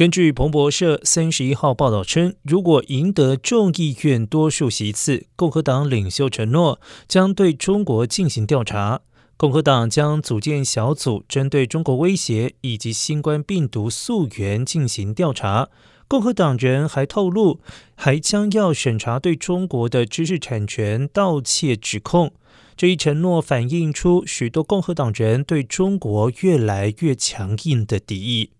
根据彭博社三十一号报道称如果赢得众议院多数席次共和党领袖承诺将对中国进行调查。共和党将组建小组针对中国威胁以及新冠病毒溯源进行调查。共和党人还透露还将要审查对中国的知识产权盗窃指控。这一承诺反映出许多共和党人对中国越来越强硬的敌意。